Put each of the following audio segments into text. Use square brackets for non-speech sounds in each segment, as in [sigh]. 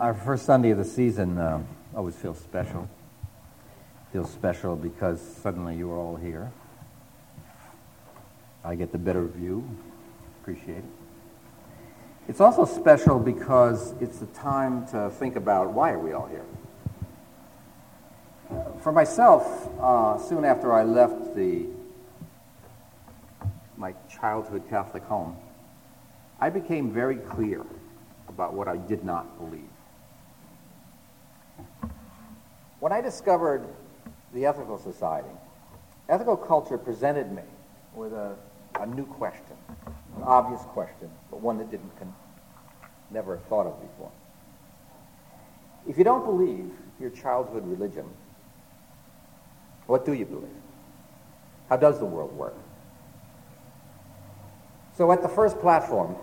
Our first Sunday of the season uh, always feels special. Feels special because suddenly you are all here. I get the better view. Appreciate it. It's also special because it's the time to think about why are we all here. For myself, uh, soon after I left the my childhood Catholic home, I became very clear about what I did not believe. When I discovered the Ethical Society, ethical culture presented me with a, a new question, an obvious question, but one that didn't con- never thought of before. If you don't believe your childhood religion, what do you believe? How does the world work? So at the first platform,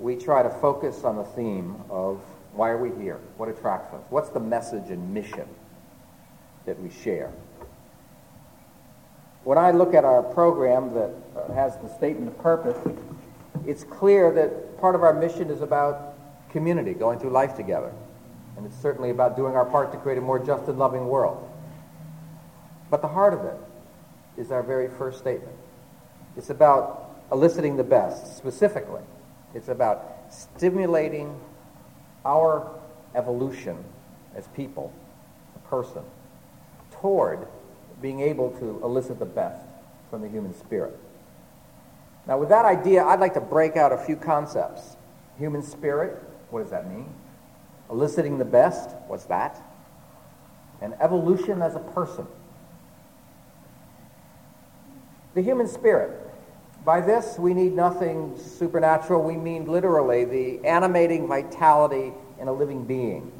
we try to focus on the theme of why are we here? What attracts us? What's the message and mission that we share? When I look at our program that uh, has the statement of purpose, it's clear that part of our mission is about community, going through life together. And it's certainly about doing our part to create a more just and loving world. But the heart of it is our very first statement. It's about eliciting the best, specifically it's about stimulating our evolution as people, a person, toward being able to elicit the best from the human spirit. Now, with that idea, I'd like to break out a few concepts. Human spirit, what does that mean? Eliciting the best, what's that? And evolution as a person. The human spirit, by this, we need nothing supernatural. We mean literally the animating vitality in a living being.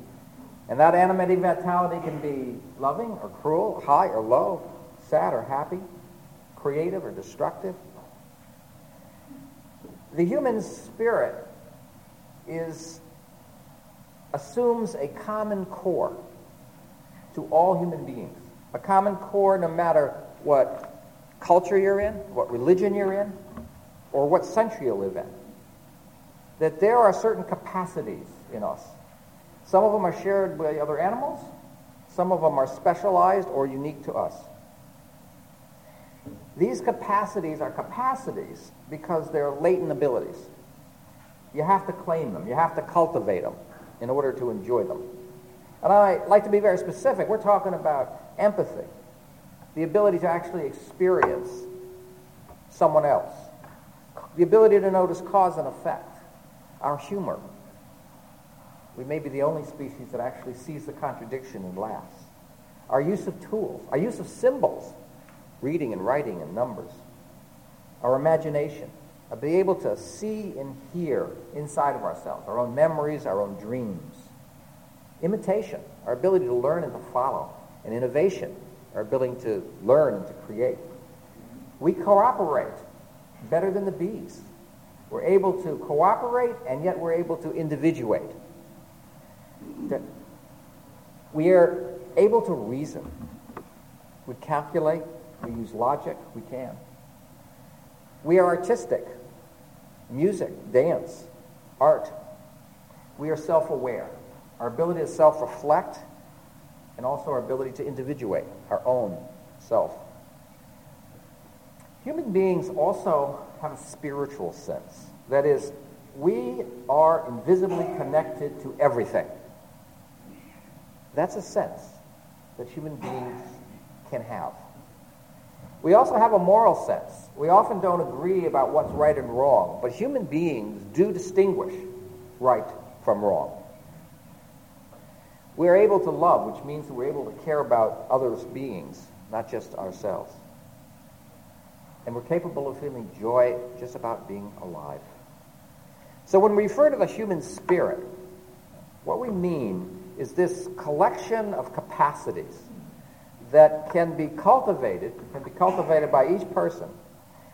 And that animating vitality can be loving or cruel, high or low, sad or happy, creative or destructive. The human spirit is assumes a common core to all human beings. A common core no matter what culture you're in, what religion you're in, or what century you live in. That there are certain capacities in us. Some of them are shared by other animals. Some of them are specialized or unique to us. These capacities are capacities because they're latent abilities. You have to claim them. You have to cultivate them in order to enjoy them. And I like to be very specific. We're talking about empathy the ability to actually experience someone else, the ability to notice cause and effect, our humor. We may be the only species that actually sees the contradiction and laughs. Our use of tools, our use of symbols, reading and writing and numbers, our imagination, to be able to see and hear inside of ourselves, our own memories, our own dreams. Imitation, our ability to learn and to follow, and innovation, our ability to learn and to create. We cooperate better than the bees. We're able to cooperate, and yet we're able to individuate. We are able to reason. We calculate. We use logic. We can. We are artistic. Music, dance, art. We are self-aware. Our ability to self-reflect and also our ability to individuate our own self. Human beings also have a spiritual sense. That is, we are invisibly connected to everything. That's a sense that human beings can have. We also have a moral sense. We often don't agree about what's right and wrong, but human beings do distinguish right from wrong. We are able to love, which means that we're able to care about others' beings, not just ourselves. And we're capable of feeling joy just about being alive. So when we refer to the human spirit, what we mean is this collection of capacities that can be cultivated, can be cultivated by each person.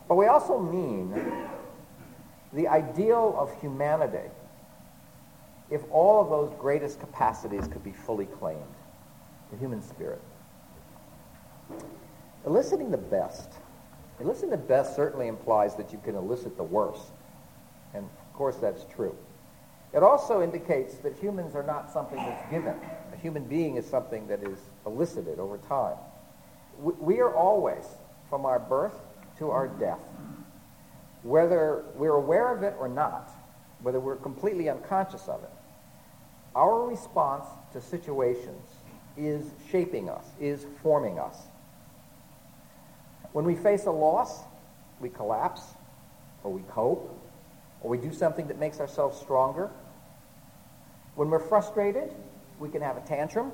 But we also mean the ideal of humanity if all of those greatest capacities could be fully claimed, the human spirit. Eliciting the best. Eliciting the best certainly implies that you can elicit the worst. And of course that's true. It also indicates that humans are not something that's given. A human being is something that is elicited over time. We are always, from our birth to our death, whether we're aware of it or not, whether we're completely unconscious of it, our response to situations is shaping us, is forming us. When we face a loss, we collapse, or we cope, or we do something that makes ourselves stronger. When we're frustrated, we can have a tantrum.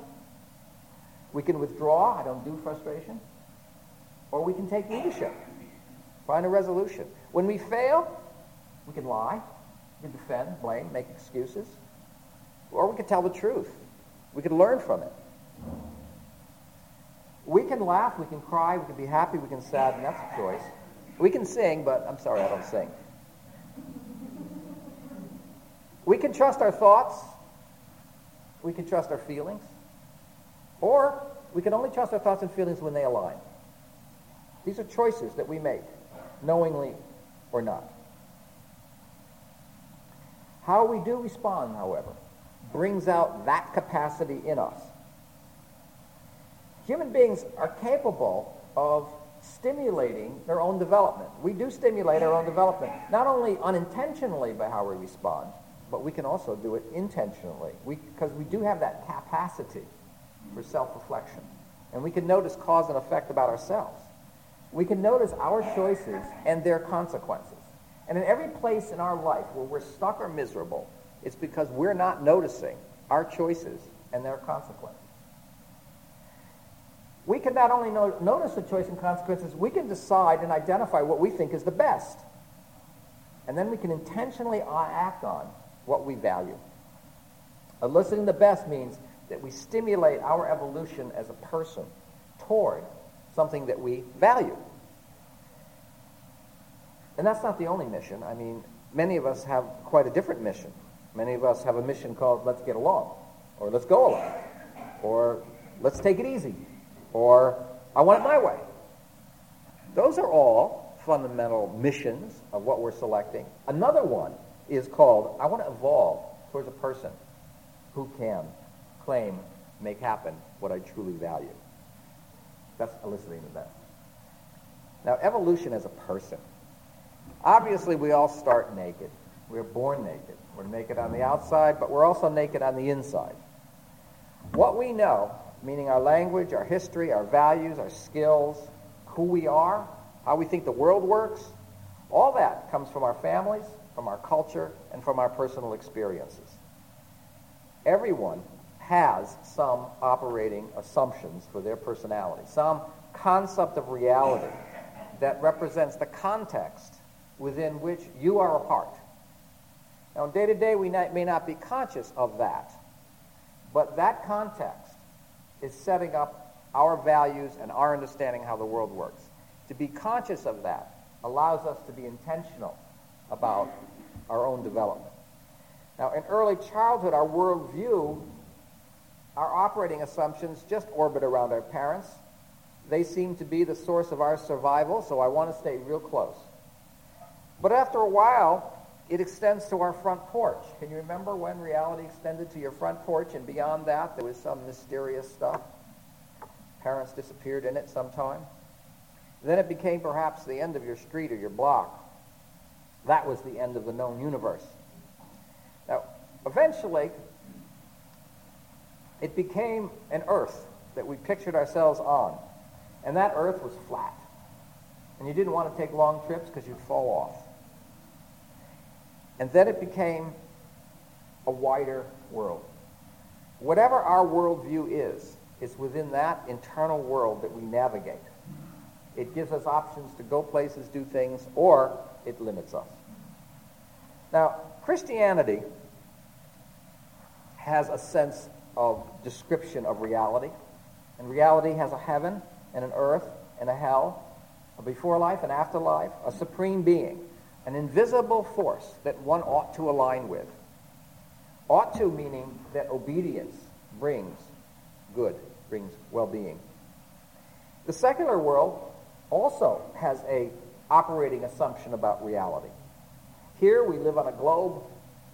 We can withdraw, I don't do frustration. Or we can take leadership, find a resolution. When we fail, we can lie, we can defend, blame, make excuses. Or we can tell the truth. We can learn from it. We can laugh, we can cry, we can be happy, we can sadden. That's a choice. We can sing, but I'm sorry, I don't sing. We can trust our thoughts. We can trust our feelings. Or we can only trust our thoughts and feelings when they align. These are choices that we make, knowingly or not. How we do respond, however, brings out that capacity in us. Human beings are capable of stimulating their own development. We do stimulate our own development, not only unintentionally by how we respond, but we can also do it intentionally because we, we do have that capacity for self-reflection. And we can notice cause and effect about ourselves. We can notice our choices and their consequences. And in every place in our life where we're stuck or miserable, it's because we're not noticing our choices and their consequences. We can not only no- notice the choice and consequences, we can decide and identify what we think is the best. And then we can intentionally act on what we value. Eliciting the best means that we stimulate our evolution as a person toward something that we value. And that's not the only mission. I mean, many of us have quite a different mission. Many of us have a mission called let's get along, or let's go along, or let's take it easy, or I want it my way. Those are all fundamental missions of what we're selecting. Another one is called I want to evolve towards a person who can claim, make happen what I truly value. That's eliciting the best. Now, evolution as a person. Obviously, we all start naked. We're born naked. We're naked on the outside, but we're also naked on the inside. What we know, meaning our language, our history, our values, our skills, who we are, how we think the world works, all that comes from our families, from our culture, and from our personal experiences. Everyone has some operating assumptions for their personality, some concept of reality that represents the context within which you are a part. Now, day to day, we may not be conscious of that, but that context is setting up our values and our understanding how the world works. To be conscious of that allows us to be intentional about our own development. Now, in early childhood, our worldview, our operating assumptions just orbit around our parents. They seem to be the source of our survival, so I want to stay real close. But after a while, it extends to our front porch. Can you remember when reality extended to your front porch and beyond that there was some mysterious stuff? Parents disappeared in it sometime. Then it became perhaps the end of your street or your block. That was the end of the known universe. Now, eventually, it became an earth that we pictured ourselves on. And that earth was flat. And you didn't want to take long trips because you'd fall off. And then it became a wider world. Whatever our worldview is, it's within that internal world that we navigate. It gives us options to go places, do things, or it limits us. Now, Christianity has a sense of description of reality. And reality has a heaven and an earth and a hell, a before life and afterlife, a supreme being an invisible force that one ought to align with. Ought to meaning that obedience brings good, brings well-being. The secular world also has a operating assumption about reality. Here we live on a globe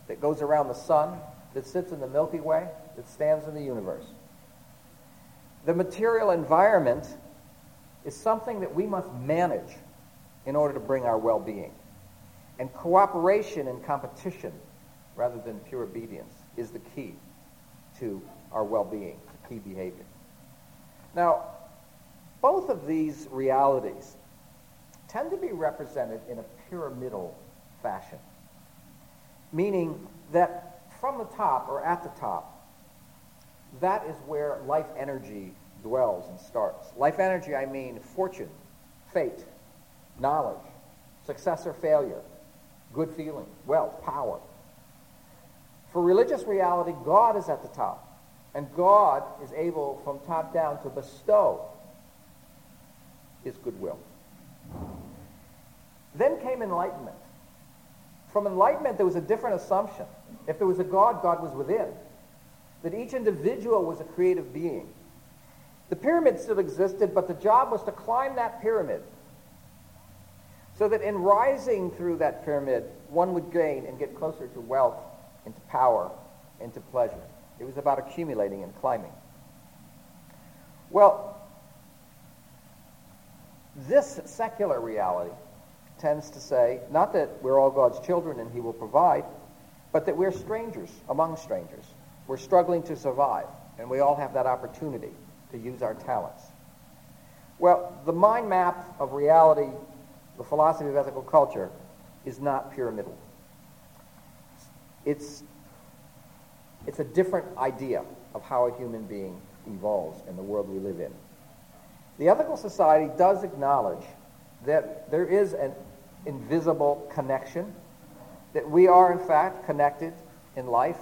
that goes around the sun, that sits in the Milky Way, that stands in the universe. The material environment is something that we must manage in order to bring our well-being. And cooperation and competition, rather than pure obedience, is the key to our well-being, the key behavior. Now, both of these realities tend to be represented in a pyramidal fashion, meaning that from the top or at the top, that is where life energy dwells and starts. Life energy, I mean fortune, fate, knowledge, success or failure, good feeling, wealth, power. For religious reality, God is at the top. And God is able, from top down, to bestow his goodwill. Then came enlightenment. From enlightenment, there was a different assumption. If there was a God, God was within. That each individual was a creative being. The pyramid still existed, but the job was to climb that pyramid so that in rising through that pyramid, one would gain and get closer to wealth, into power, into pleasure. It was about accumulating and climbing. Well, this secular reality tends to say not that we're all God's children and he will provide, but that we're strangers among strangers. We're struggling to survive, and we all have that opportunity to use our talents. Well, the mind map of reality, the philosophy of ethical culture, is not pyramidal. It's, it's a different idea of how a human being evolves in the world we live in. The ethical society does acknowledge that there is an invisible connection, that we are, in fact, connected in life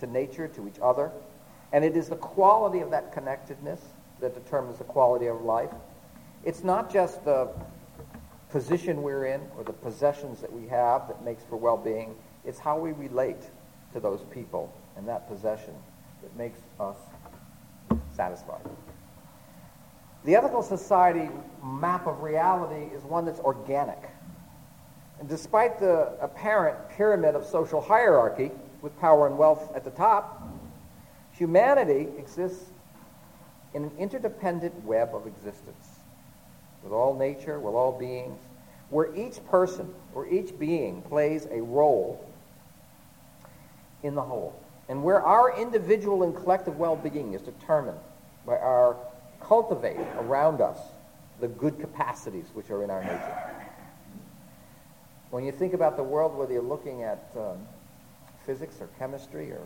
to nature, to each other, and it is the quality of that connectedness that determines the quality of life. It's not just the position we're in or the possessions that we have that makes for well-being. It's how we relate to those people and that possession that makes us satisfied. The ethical society map of reality is one that's organic. And despite the apparent pyramid of social hierarchy, with power and wealth at the top, humanity exists in an interdependent web of existence with all nature, with all beings, where each person or each being plays a role in the whole, and where our individual and collective well-being is determined by our cultivating around us the good capacities which are in our nature. When you think about the world, whether you're looking at um, physics or chemistry or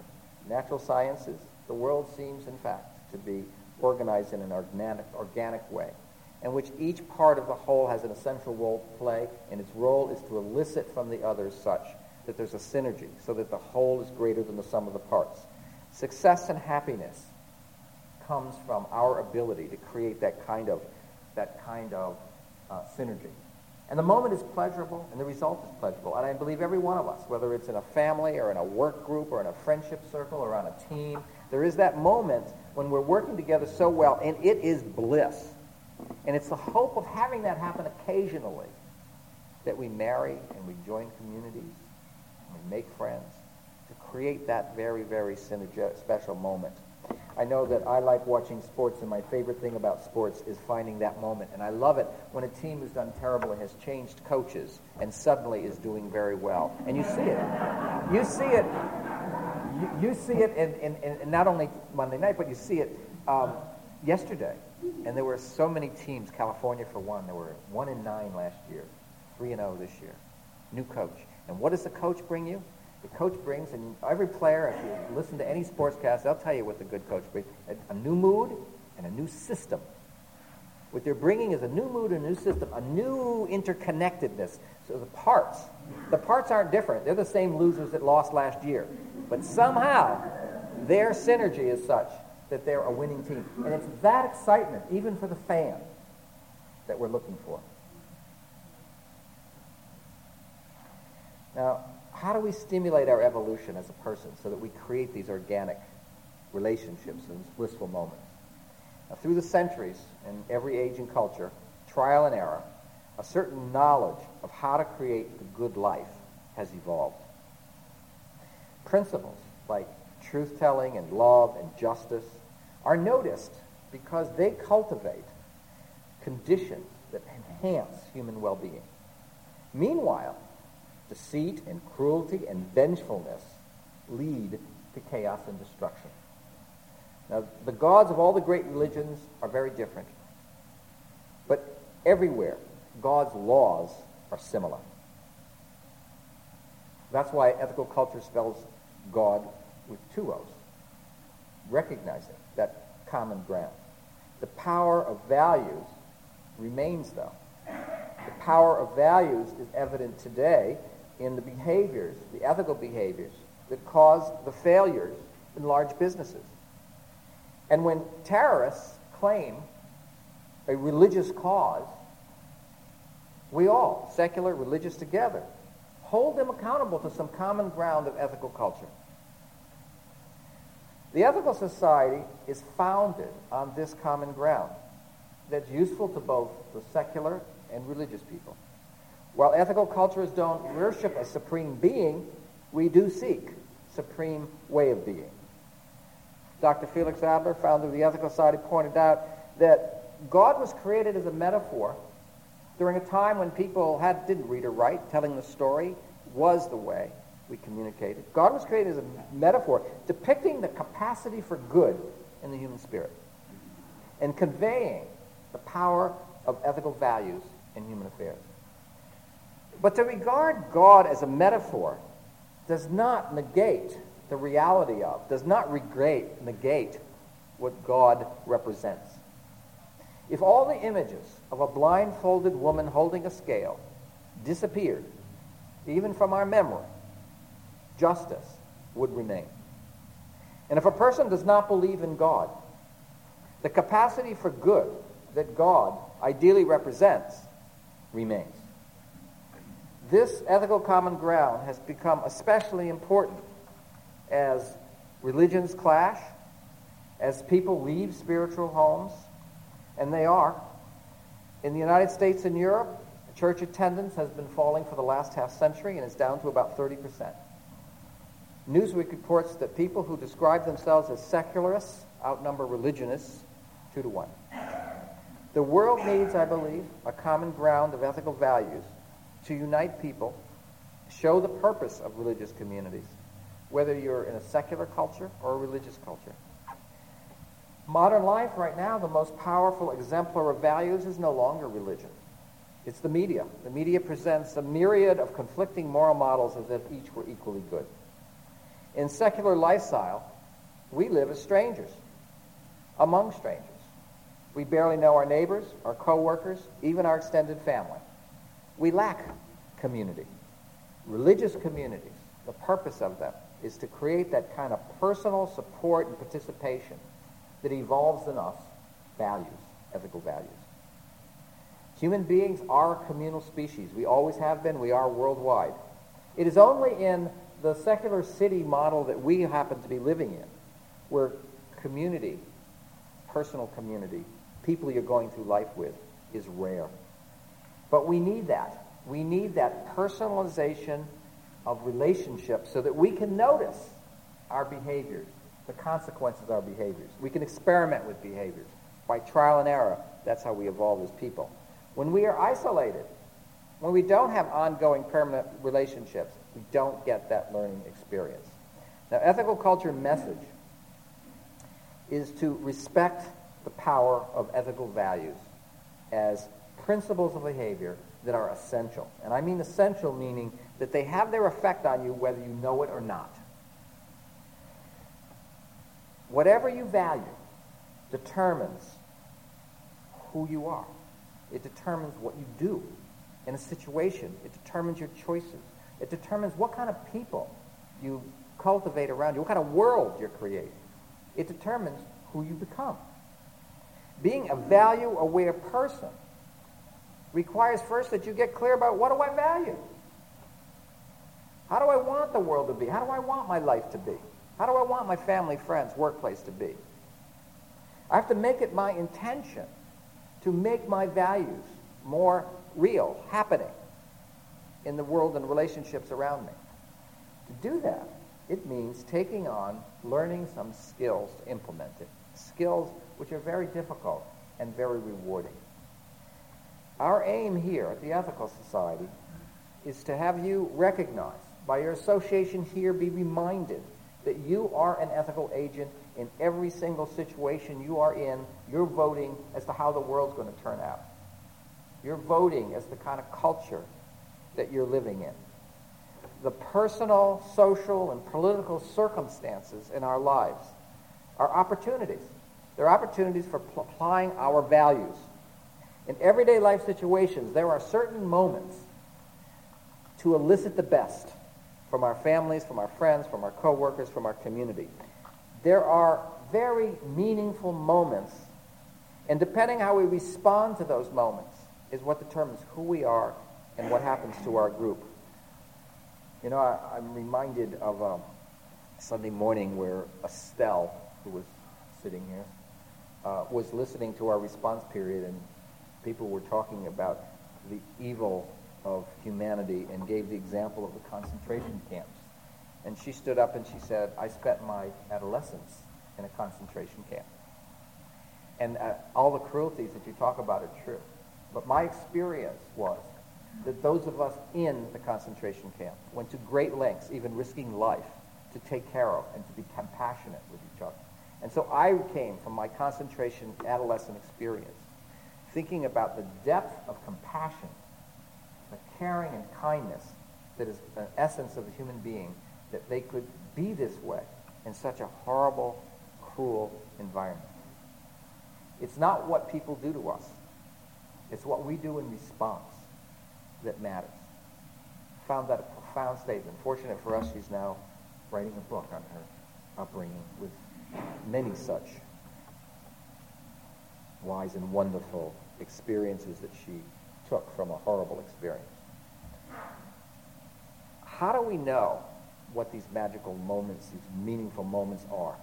natural sciences, the world seems, in fact, to be organized in an organic, organic way, in which each part of the whole has an essential role to play, and its role is to elicit from the others such that there's a synergy, so that the whole is greater than the sum of the parts. Success and happiness comes from our ability to create that kind of, that kind of uh, synergy. And the moment is pleasurable, and the result is pleasurable. And I believe every one of us, whether it's in a family or in a work group or in a friendship circle or on a team, there is that moment when we're working together so well, and it is bliss. And it's the hope of having that happen occasionally that we marry and we join communities and we make friends to create that very, very special moment. I know that I like watching sports, and my favorite thing about sports is finding that moment. And I love it when a team has done terrible and has changed coaches and suddenly is doing very well. And you see it. You see it. You, you see it in, in, in, not only Monday night, but you see it um, yesterday. And there were so many teams, California for one, there were one in nine last year, three and zero oh this year. New coach. And what does the coach bring you? The coach brings, and every player, if you listen to any sportscast, they'll tell you what the good coach brings. A, a, new mood and a new system. What they're bringing is a new mood, a new system, a new interconnectedness. So the parts, the parts aren't different. They're the same losers that lost last year. But somehow, their synergy is such that they're a winning team. And it's that excitement, even for the fan, that we're looking for. Now, how do we stimulate our evolution as a person so that we create these organic relationships and blissful moments? Now, through the centuries, in every age and culture, trial and error, a certain knowledge of how to create the good life has evolved. principles like truth-telling and love and justice are noticed because they cultivate conditions that enhance human well-being. Meanwhile, deceit and cruelty and vengefulness lead to chaos and destruction. Now, the gods of all the great religions are very different. But everywhere, God's laws are similar. That's why ethical culture spells God with two O's, recognizing that common ground. The power of values remains, though. The power of values is evident today in the behaviors, the ethical behaviors, that cause the failures in large businesses. And when terrorists claim a religious cause, we all, secular, religious together, hold them accountable to some common ground of ethical culture. The ethical society is founded on this common ground that's useful to both the secular and religious people. While ethical cultures don't worship a supreme being, we do seek supreme way of being. Dr. Felix Adler, founder of the Ethical Society, pointed out that God was created as a metaphor during a time when people had, didn't read or write. Telling the story was the way we communicated. God was created as a metaphor depicting the capacity for good in the human spirit and conveying the power of ethical values in human affairs. But to regard God as a metaphor does not negate the reality of, does not regret, negate what God represents. If all the images of a blindfolded woman holding a scale disappeared, even from our memory, justice would remain. And if a person does not believe in God, the capacity for good that God ideally represents remains. This ethical common ground has become especially important as religions clash, as people leave spiritual homes, and they are. In the United States and Europe, church attendance has been falling for the last half century and is down to about 30%. Newsweek reports that people who describe themselves as secularists outnumber religionists two to one. The world needs, I believe, a common ground of ethical values to unite people, show the purpose of religious communities, whether you're in a secular culture or a religious culture. Modern life right now, the most powerful exemplar of values is no longer religion. It's the media. The media presents a myriad of conflicting moral models as if each were equally good. In secular lifestyle, we live as strangers, among strangers. We barely know our neighbors, our coworkers, even our extended family. We lack community. Religious communities, the purpose of them is to create that kind of personal support and participation that evolves in us values, ethical values. Human beings are a communal species. We always have been. We are worldwide. It is only in the secular city model that we happen to be living in where community, personal community, people you're going through life with, is rare. But we need that. We need that personalization of relationships so that we can notice our behaviors, the consequences of our behaviors. We can experiment with behaviors. By trial and error, that's how we evolve as people. When we are isolated, when we don't have ongoing permanent relationships, we don't get that learning experience. Now, ethical culture message is to respect the power of ethical values as principles of behavior that are essential. And I mean essential meaning that they have their effect on you whether you know it or not. Whatever you value determines who you are. It determines what you do in a situation. It determines your choices. It determines what kind of people you cultivate around you, what kind of world you're creating. It determines who you become. Being a value-aware person requires first that you get clear about what do I value? How do I want the world to be? How do I want my life to be? How do I want my family, friends, workplace to be? I have to make it my intention to make my values more real, happening in the world and relationships around me. To do that, It means taking on, learning some skills to implement it. Skills which are very difficult and very rewarding. Our aim here at the Ethical Society is to have you recognize, by your association here, be reminded that you are an ethical agent in every single situation you are in. You're voting as to how the world's going to turn out. You're voting as the kind of culture that you're living in. The personal, social, and political circumstances in our lives are opportunities. They're opportunities for applying our values. In everyday life situations, there are certain moments to elicit the best from our families, from our friends, from our coworkers, from our community. There are very meaningful moments, and depending how we respond to those moments is what determines who we are and what happens to our group. You know, I, am reminded of a Sunday morning where Estelle, who was sitting here, uh, was listening to our response period, and people were talking about the evil of humanity and gave the example of the concentration camps. And she stood up and she said, I spent my adolescence in a concentration camp. And uh, all the cruelties that you talk about are true. But my experience was that those of us in the concentration camp went to great lengths, even risking life, to take care of and to be compassionate with each other. And so I came from my concentration adolescent experience thinking about the depth of compassion, the caring and kindness that is the essence of a human being, that they could be this way in such a horrible, cruel environment. It's not what people do to us. It's what we do in response that matters. Found that a profound statement. Fortunate for us, she's now writing a book on her upbringing with many such wise and wonderful experiences that she took from a horrible experience. How do we know what these magical moments, these meaningful moments are?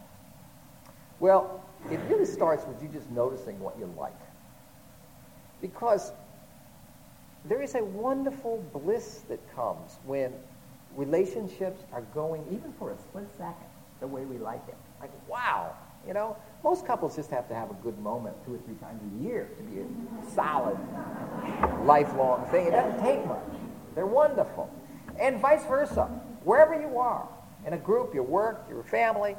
Well, it really starts with you just noticing what you like. Because there is a wonderful bliss that comes when relationships are going, even for a split second, the way we like it. Like, wow, you know, most couples just have to have a good moment two or three times a year to be a solid, lifelong thing. It doesn't take much. They're wonderful. And vice versa. Wherever you are, in a group, your work, your family,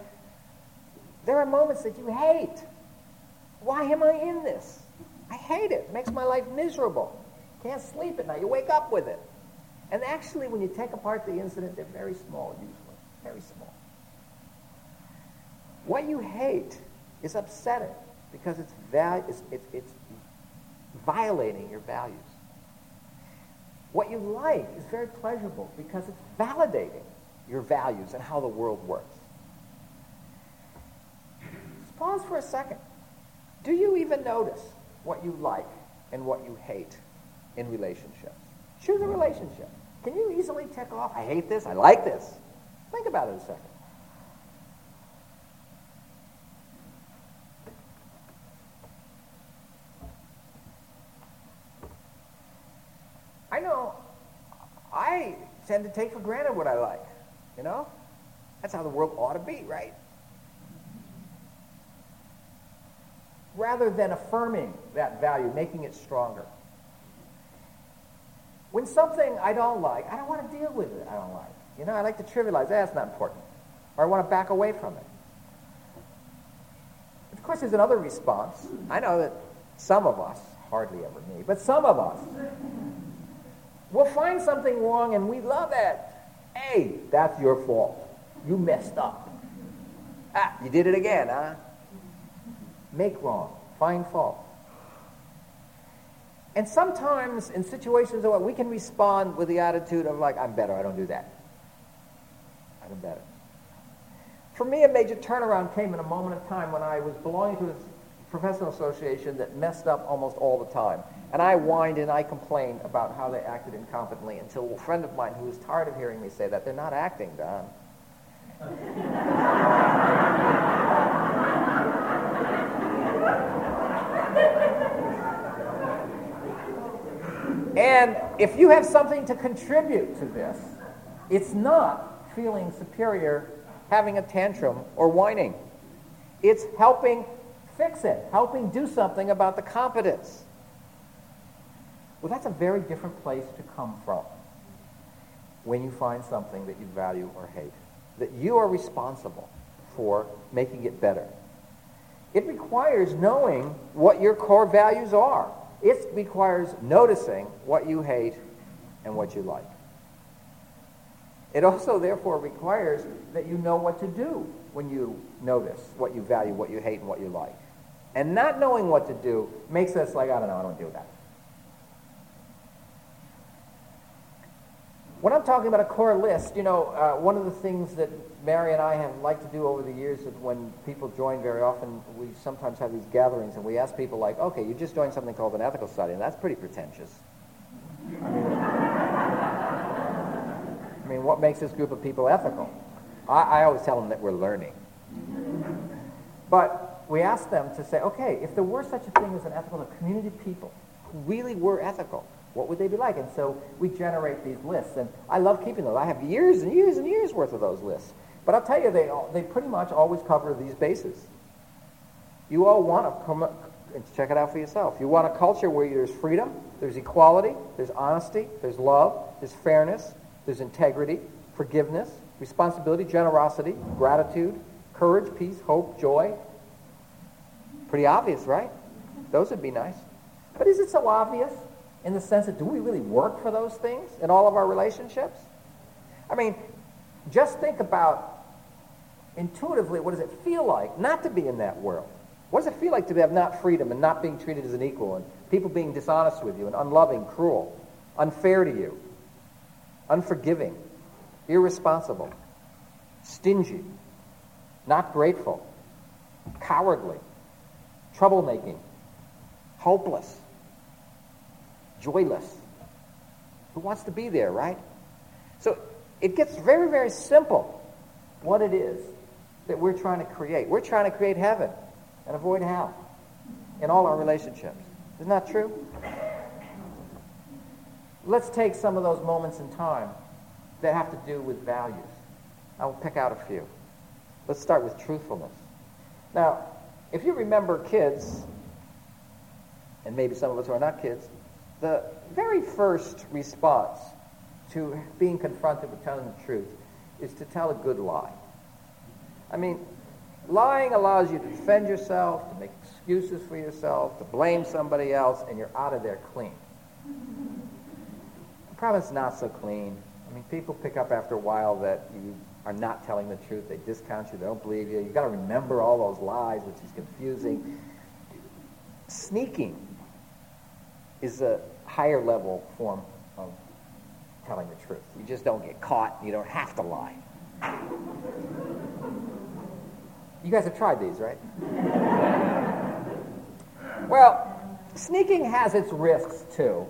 there are moments that you hate. Why am I in this? I hate it. It makes my life miserable. Can't sleep at night. You wake up with it. And actually, when you take apart the incident, they're very small usually. Very small. What you hate is upsetting because it's, val- it's, it's, it's violating your values. What you like is very pleasurable because it's validating your values and how the world works. Just pause for a second. Do you even notice what you like and what you hate in relationships? Choose a relationship. Can you easily tick off, I hate this, I like this? Think about it a second. I know I tend to take for granted what I like. You know? That's how the world ought to be, right? Rather than affirming that value, making it stronger. When something I don't like, I don't want to deal with it I don't like. You know, I like to trivialize. That's not important. Or I want to back away from it. Of course, there's another response. I know that some of us, hardly ever me, but some of us We'll find something wrong and we love it. Hey, that's your fault. You messed up. Ah, you did it again, huh? Make wrong, find fault. And sometimes in situations where we can respond with the attitude of like, I'm better, I don't do that. I'm better. For me, a major turnaround came in a moment of time when I was belonging to professional association that messed up almost all the time. And I whined and I complained about how they acted incompetently until a friend of mine who was tired of hearing me say that, they're not acting, Don. and if you have something to contribute to this, it's not feeling superior having a tantrum or whining. It's helping fix it, helping do something about the competence. Well, that's a very different place to come from when you find something that you value or hate, that you are responsible for making it better. It requires knowing what your core values are. It requires noticing what you hate and what you like. It also, therefore, requires that you know what to do when you notice what you value, what you hate, and what you like. And not knowing what to do makes us like, I don't know, I don't do that. When I'm talking about a core list, you know, uh, one of the things that Mary and I have liked to do over the years is when people join very often, we sometimes have these gatherings and we ask people like, okay, you just joined something called an ethical study, and that's pretty pretentious. I [laughs] mean, I mean what makes this group of people ethical? I, I always tell them that we're learning. But we ask them to say, okay, if there were such a thing as an ethical, a community of people who really were ethical, what would they be like? And so we generate these lists. And I love keeping those. I have years and years and years worth of those lists. But I'll tell you, they, they pretty much always cover these bases. You all want to come, check it out for yourself. You want a culture where there's freedom, there's equality, there's honesty, there's love, there's fairness, there's integrity, forgiveness, responsibility, generosity, gratitude, courage, peace, hope, joy. Pretty obvious, right? Those would be nice. But is it so obvious? in the sense that do we really work for those things in all of our relationships? I mean, just think about intuitively what does it feel like not to be in that world? What does it feel like to have not freedom and not being treated as an equal and people being dishonest with you and unloving, cruel, unfair to you, unforgiving, irresponsible, stingy, not grateful, cowardly, troublemaking, hopeless, joyless. Who wants to be there, right? So it gets very, very simple what it is that we're trying to create. We're trying to create heaven and avoid hell in all our relationships. Isn't that true? Let's take some of those moments in time that have to do with values. I'll pick out a few. Let's start with truthfulness. Now, if you remember kids, and maybe some of us who are not kids, the very first response to being confronted with telling the truth is to tell a good lie. I mean, lying allows you to defend yourself, to make excuses for yourself, to blame somebody else, and you're out of there clean. The problem is not so clean. I mean, people pick up after a while that you are not telling the truth. They discount you. They don't believe you. You've got to remember all those lies, which is confusing. Sneaking is a higher level form of telling the truth. You just don't get caught. You don't have to lie. You guys have tried these, right? well, sneaking has its risks too.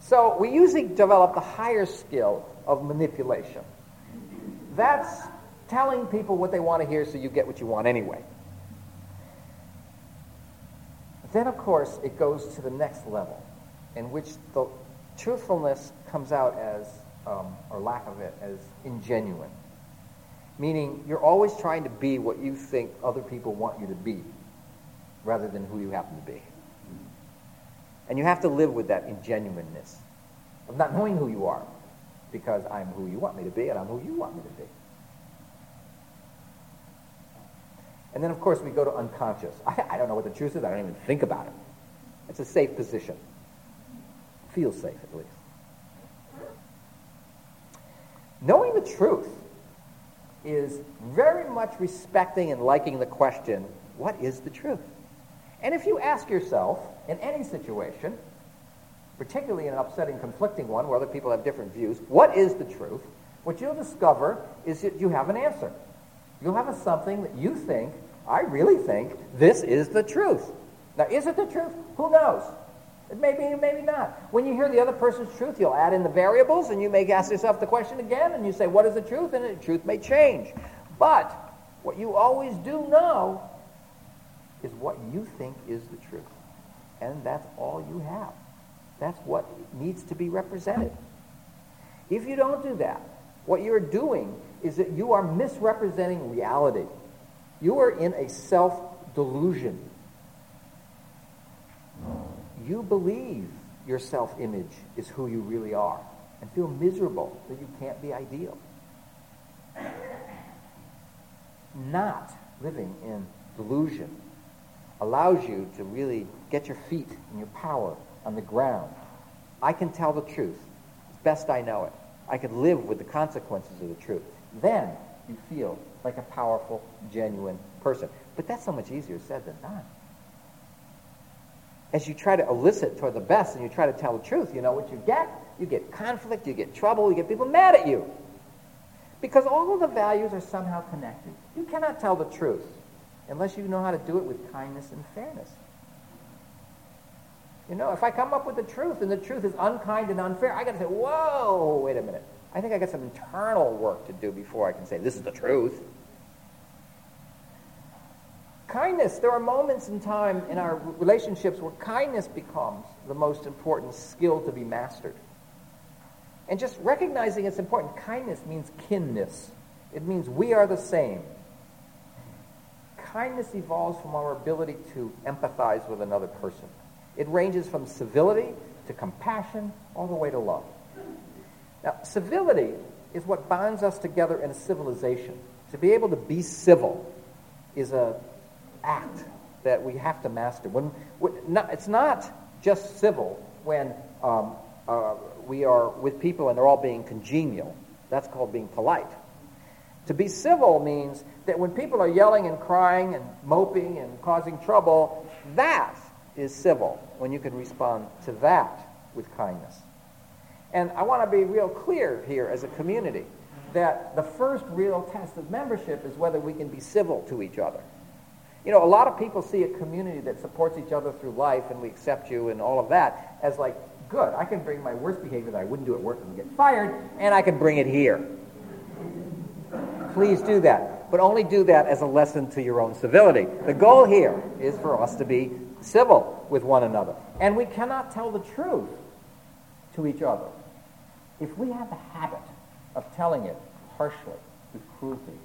So we usually develop the higher skill of manipulation. That's telling people what they want to hear so you get what you want anyway. Then, of course, it goes to the next level in which the truthfulness comes out as, um, or lack of it, as ingenuine. Meaning you're always trying to be what you think other people want you to be rather than who you happen to be. And you have to live with that ingenuineness of not knowing who you are because I'm who you want me to be and I'm who you want me to be. And then, of course, we go to unconscious. I, [laughs] I don't know what the truth is. I don't even think about it. It's a safe position feel safe at least. Knowing the truth is very much respecting and liking the question, what is the truth? And if you ask yourself in any situation, particularly in an upsetting, conflicting one where other people have different views, what is the truth? What you'll discover is that you have an answer. You'll have a something that you think, I really think, this is the truth. Now, is it the truth? Who knows? It may be, maybe not. When you hear the other person's truth, you'll add in the variables, and you may ask yourself the question again, and you say, what is the truth? And the truth may change. But what you always do know is what you think is the truth. And that's all you have. That's what needs to be represented. If you don't do that, what you're doing is that you are misrepresenting reality. You are in a self-delusion. You believe your self-image is who you really are and feel miserable that you can't be ideal. Not living in delusion allows you to really get your feet and your power on the ground. I can tell the truth as best I know it. I can live with the consequences of the truth. Then you feel like a powerful, genuine person. But that's so much easier said than done. As you try to elicit toward the best and you try to tell the truth, you know what you get? You get conflict, you get trouble, you get people mad at you. Because all of the values are somehow connected. You cannot tell the truth unless you know how to do it with kindness and fairness. You know, if I come up with the truth and the truth is unkind and unfair, I got to say, whoa, wait a minute. I think I got some internal work to do before I can say this is the truth. Kindness, there are moments in time in our relationships where kindness becomes the most important skill to be mastered. And just recognizing it's important, kindness means kinness. It means we are the same. Kindness evolves from our ability to empathize with another person. It ranges from civility to compassion all the way to love. Now, civility is what binds us together in a civilization. To be able to be civil is an act that we have to master. When, not, it's not just civil when um, uh, we are with people and they're all being congenial. That's called being polite. To be civil means that when people are yelling and crying and moping and causing trouble, that is civil when you can respond to that with kindness. And I want to be real clear here as a community that the first real test of membership is whether we can be civil to each other. You know, a lot of people see a community that supports each other through life and we accept you and all of that as like, good, I can bring my worst behavior that I wouldn't do at work and get fired, and I can bring it here. Please do that. But only do that as a lesson to your own civility. The goal here is for us to be civil with one another. And we cannot tell the truth to each other if we have the habit of telling it harshly, with cruelty,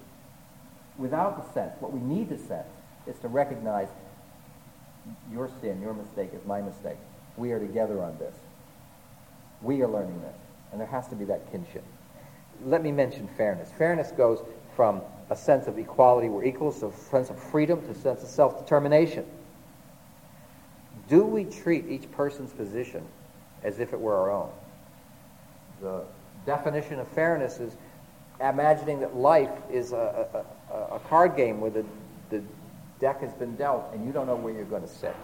without the sense, what we need to sense is to recognize your sin, your mistake is my mistake. We are together on this. We are learning this. And there has to be that kinship. Let me mention fairness. Fairness goes from a sense of equality, we're equals, to a sense of freedom, to a sense of self-determination. Do we treat each person's position as if it were our own? The definition of fairness is imagining that life is a, a, a card game where the, the deck has been dealt and you don't know where you're going to sit.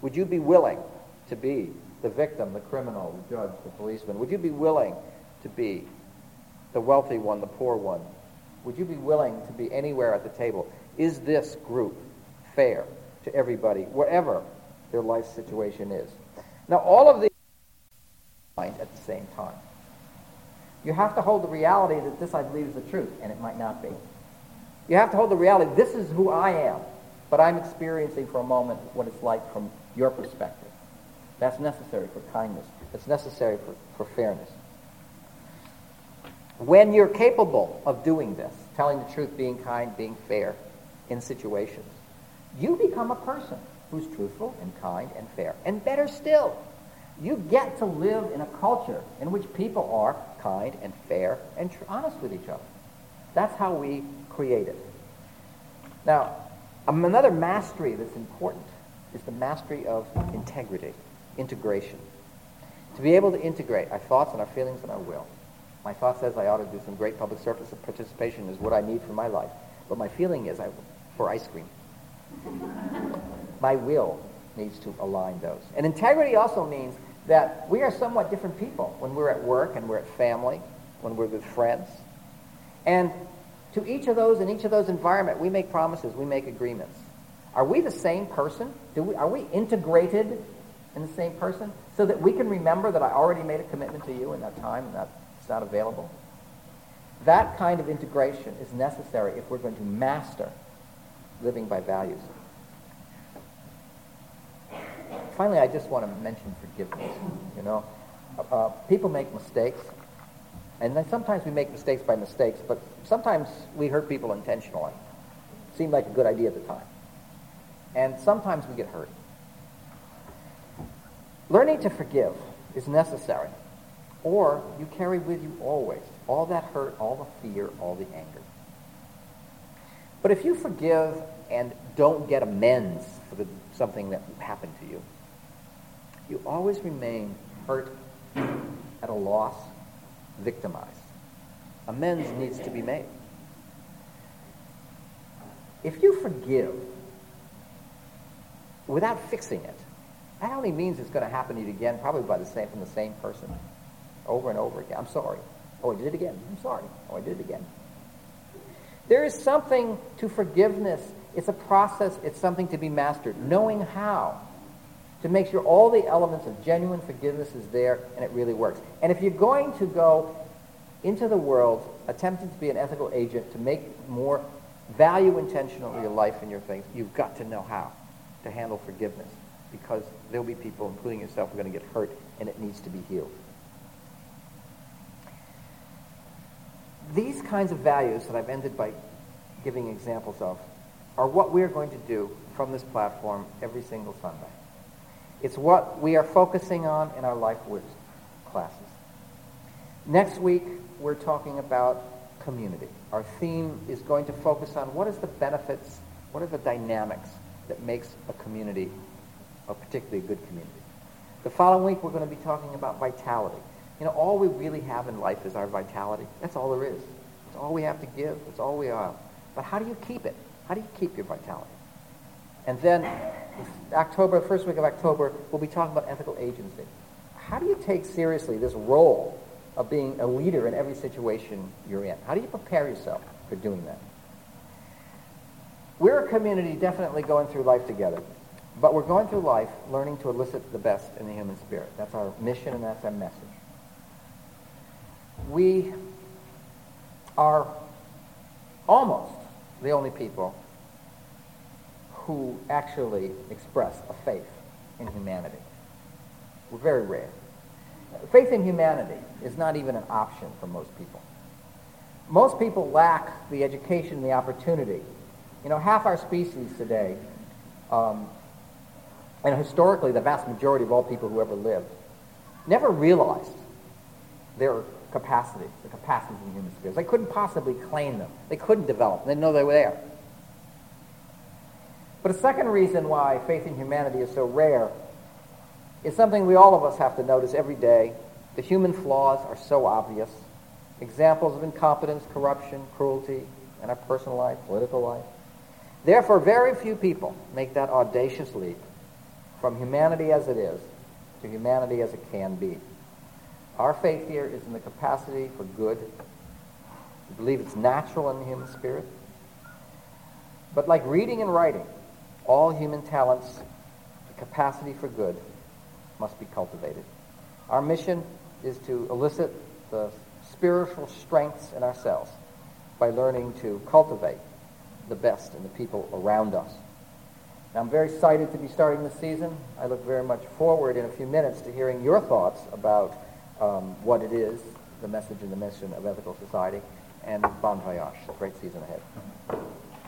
Would you be willing to be the victim, the criminal, the judge, the policeman? Would you be willing to be the wealthy one, the poor one? Would you be willing to be anywhere at the table? Is this group fair to everybody, whatever their life situation is? Now, all of these at the same time. You have to hold the reality that this, I believe, is the truth, and it might not be. You have to hold the reality, this is who I am, but I'm experiencing for a moment what it's like from your perspective. That's necessary for kindness. It's necessary for, for fairness. When you're capable of doing this, telling the truth, being kind, being fair in situations, you become a person who's truthful and kind and fair. And better still, you get to live in a culture in which people are kind and fair and tr- honest with each other. That's how we create it. Now, um, another mastery that's important is the mastery of integrity, integration. To be able to integrate our thoughts and our feelings and our will. My thought says I ought to do some great public service participation is what I need for my life. But my feeling is I, for ice cream. My will needs to align those. And integrity also means that we are somewhat different people when we're at work and we're at family, when we're with friends. And to each of those, in each of those environments, we make promises, we make agreements. Are we the same person? Do we, are we integrated in the same person so that we can remember that I already made a commitment to you in that time and that's not available? That kind of integration is necessary if we're going to master living by values. Finally, I just want to mention forgiveness. You know, uh, people make mistakes, And then sometimes we make mistakes by mistakes, but sometimes we hurt people intentionally. Seemed like a good idea at the time. And sometimes we get hurt. Learning to forgive is necessary, or you carry with you always all that hurt, all the fear, all the anger. But if you forgive and don't get amends for the, something that happened to you, you always remain hurt, at a loss, victimized. Amends needs to be made. If you forgive without fixing it, that only means it's going to happen to you again, probably by the same from the same person, over and over again. I'm sorry. Oh, I did it again. I'm sorry. Oh, I did it again. There is something to forgiveness. It's a process. It's something to be mastered. Knowing how to make sure all the elements of genuine forgiveness is there and it really works. And if you're going to go into the world attempting to be an ethical agent to make more value intentional in your life and your things, you've got to know how to handle forgiveness because there'll be people, including yourself, who are going to get hurt and it needs to be healed. These kinds of values that I've ended by giving examples of are what we're going to do from this platform every single Sunday. It's what we are focusing on in our Life Wisdom classes. Next week, we're talking about community. Our theme is going to focus on what is the benefits, what are the dynamics that makes a community a particularly good community. The following week, we're going to be talking about vitality. You know, all we really have in life is our vitality. That's all there is. It's all we have to give. It's all we are. But how do you keep it? How do you keep your vitality? And then October, first week of October, we'll be talking about ethical agency. How do you take seriously this role of being a leader in every situation you're in? How do you prepare yourself for doing that? We're a community definitely going through life together. But we're going through life learning to elicit the best in the human spirit. That's our mission and that's our message we are almost the only people who actually express a faith in humanity. We're very rare. Faith in humanity is not even an option for most people. Most people lack the education, the opportunity. You know, half our species today, um, and historically the vast majority of all people who ever lived, never realized their capacity, the capacities in human spirits. They couldn't possibly claim them. They couldn't develop. They know they were there. But a second reason why faith in humanity is so rare is something we all of us have to notice every day. The human flaws are so obvious. Examples of incompetence, corruption, cruelty in our personal life, political life. Therefore, very few people make that audacious leap from humanity as it is to humanity as it can be. Our faith here is in the capacity for good. We believe it's natural in the human spirit. But like reading and writing, all human talents, the capacity for good, must be cultivated. Our mission is to elicit the spiritual strengths in ourselves by learning to cultivate the best in the people around us. Now, I'm very excited to be starting the season. I look very much forward in a few minutes to hearing your thoughts about um, what it is, the message and the mission of Ethical Society, and bon voyage. Great season ahead.